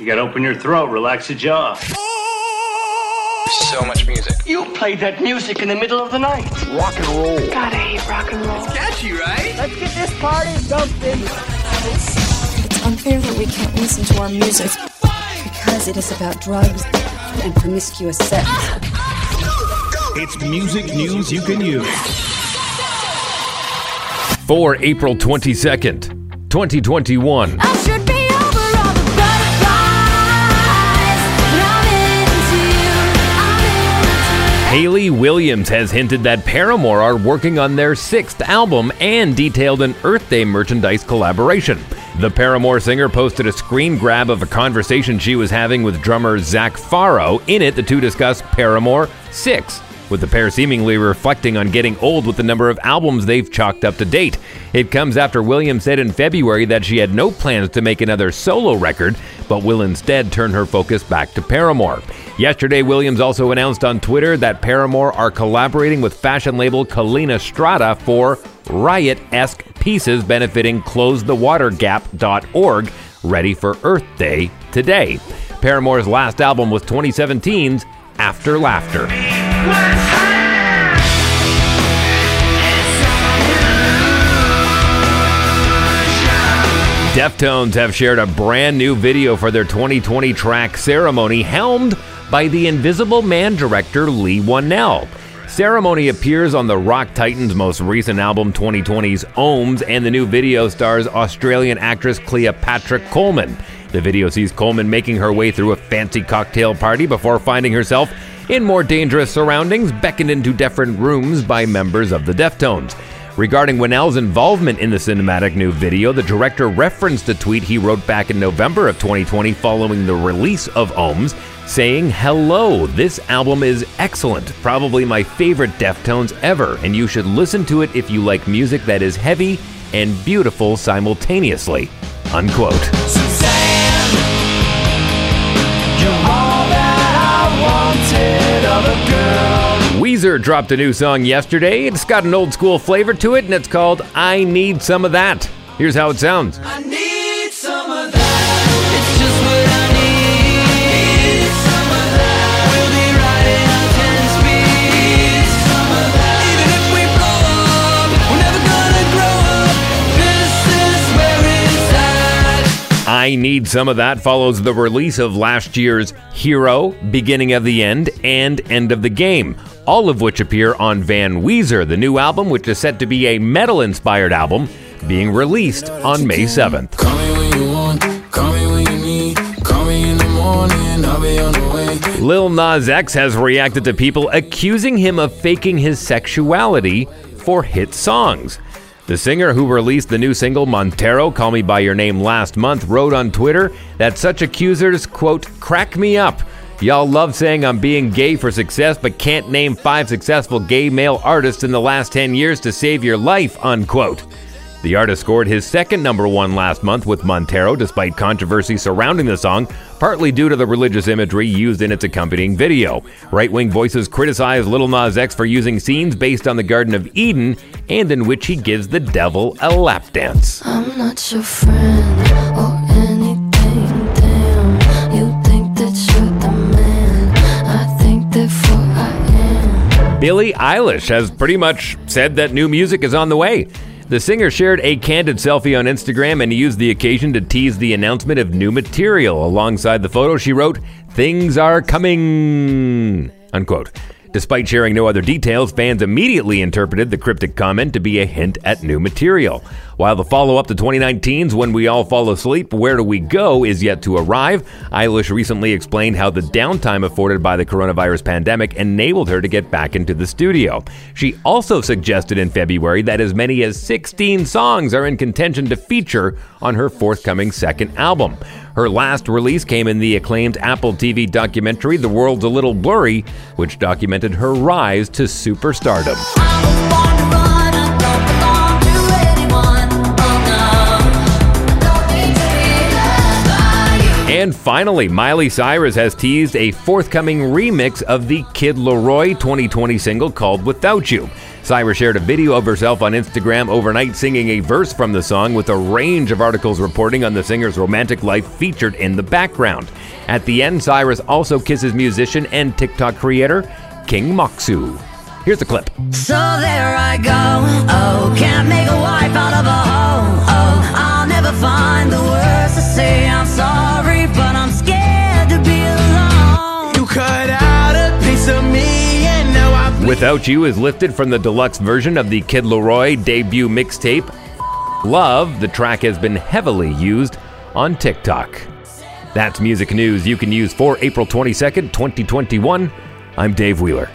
You gotta open your throat, relax your jaw. So much music. You played that music in the middle of the night. Rock and roll. God, I hate rock and roll. Catchy, right? Let's get this party jumping. It's unfair that we can't listen to our music because it is about drugs and promiscuous sex. It's music news you can use. For April 22nd, 2021. Hayley Williams has hinted that Paramore are working on their sixth album and detailed an Earth Day merchandise collaboration. The Paramore singer posted a screen grab of a conversation she was having with drummer Zac Farro. In it, the two discuss Paramore 6, with the pair seemingly reflecting on getting old with the number of albums they've chalked up to date. It comes after Williams said in February that she had no plans to make another solo record, but will instead turn her focus back to Paramore. Yesterday, Williams also announced on Twitter that Paramore are collaborating with fashion label Collina Strada for riot esque pieces benefiting closethewatergap.org, ready for Earth Day today. Paramore's last album was 2017's After Laughter. Deftones have shared a brand new video for their 2020 track Ceremony, helmed by the Invisible Man director Leigh Whannell. Ceremony appears on the Rock Titans' most recent album, 2020's Ohms, and the new video stars Australian actress Cleopatra Coleman. The video sees Coleman making her way through a fancy cocktail party before finding herself in more dangerous surroundings, beckoned into different rooms by members of the Deftones. Regarding Whannell's involvement in the cinematic new video, the director referenced a tweet he wrote back in November of 2020 following the release of Ohms, saying, Hello, this album is excellent, probably my favorite Deftones ever, and you should listen to it if you like music that is heavy and beautiful simultaneously. Unquote. Weezer dropped a new song yesterday. It's got an old school flavor to it, and it's called I Need Some of That. Here's how it sounds. I need some of that. It's just what I need. Some of that. We'll be riding on ten speeds. Some of that. Even if we blow up, we're never gonna grow up. This is where it's at. I Need Some of That follows the release of last year's Hero, Beginning of the End, and End of the Game, all of which appear on Van Weezer, the new album, which is set to be a metal inspired album, being released on May 7th. Call me when you want, call me when you need. Call me in the morning, I'll be on the way. Lil Nas X has reacted to people accusing him of faking his sexuality for hit songs. The singer who released the new single Montero, Call Me By Your Name last month, wrote on Twitter that such accusers, quote, crack me up. Y'all love saying I'm being gay for success, but can't name five successful gay male artists in the last 10 years to save your life, unquote. The artist scored his second number one last month with Montero, despite controversy surrounding the song, partly due to the religious imagery used in its accompanying video. Right wing voices criticize Lil Nas X for using scenes based on the Garden of Eden and in which he gives the devil a lap dance. Billie Eilish has pretty much said that new music is on the way. The singer shared a candid selfie on Instagram and used the occasion to tease the announcement of new material. Alongside the photo, she wrote, Things are coming, unquote. Despite sharing no other details, fans immediately interpreted the cryptic comment to be a hint at new material. While the follow up to 2019's When We All Fall Asleep, Where Do We Go is yet to arrive, Eilish recently explained how the downtime afforded by the coronavirus pandemic enabled her to get back into the studio. She also suggested in February that as many as 16 songs are in contention to feature on her forthcoming second album. Her last release came in the acclaimed Apple TV documentary The World's a Little Blurry, which documented her rise to superstardom. And finally, Miley Cyrus has teased a forthcoming remix of the Kid LAROI 2020 single called Without You. Cyrus shared a video of herself on Instagram overnight singing a verse from the song with a range of articles reporting on the singer's romantic life featured in the background. At the end, Cyrus also kisses musician and TikTok creator King Moxu. Here's a clip. So there I go. Oh, can't make a wife out of a. Oh, I'll never find the words to say I'm sorry, but I'm scared to be alone. You cut out a piece of me, and now I Without You is lifted from the deluxe version of the Kid LAROI debut mixtape. Love, the track has been heavily used on TikTok. That's music news you can use for April 22nd, 2021. I'm Dave Wheeler.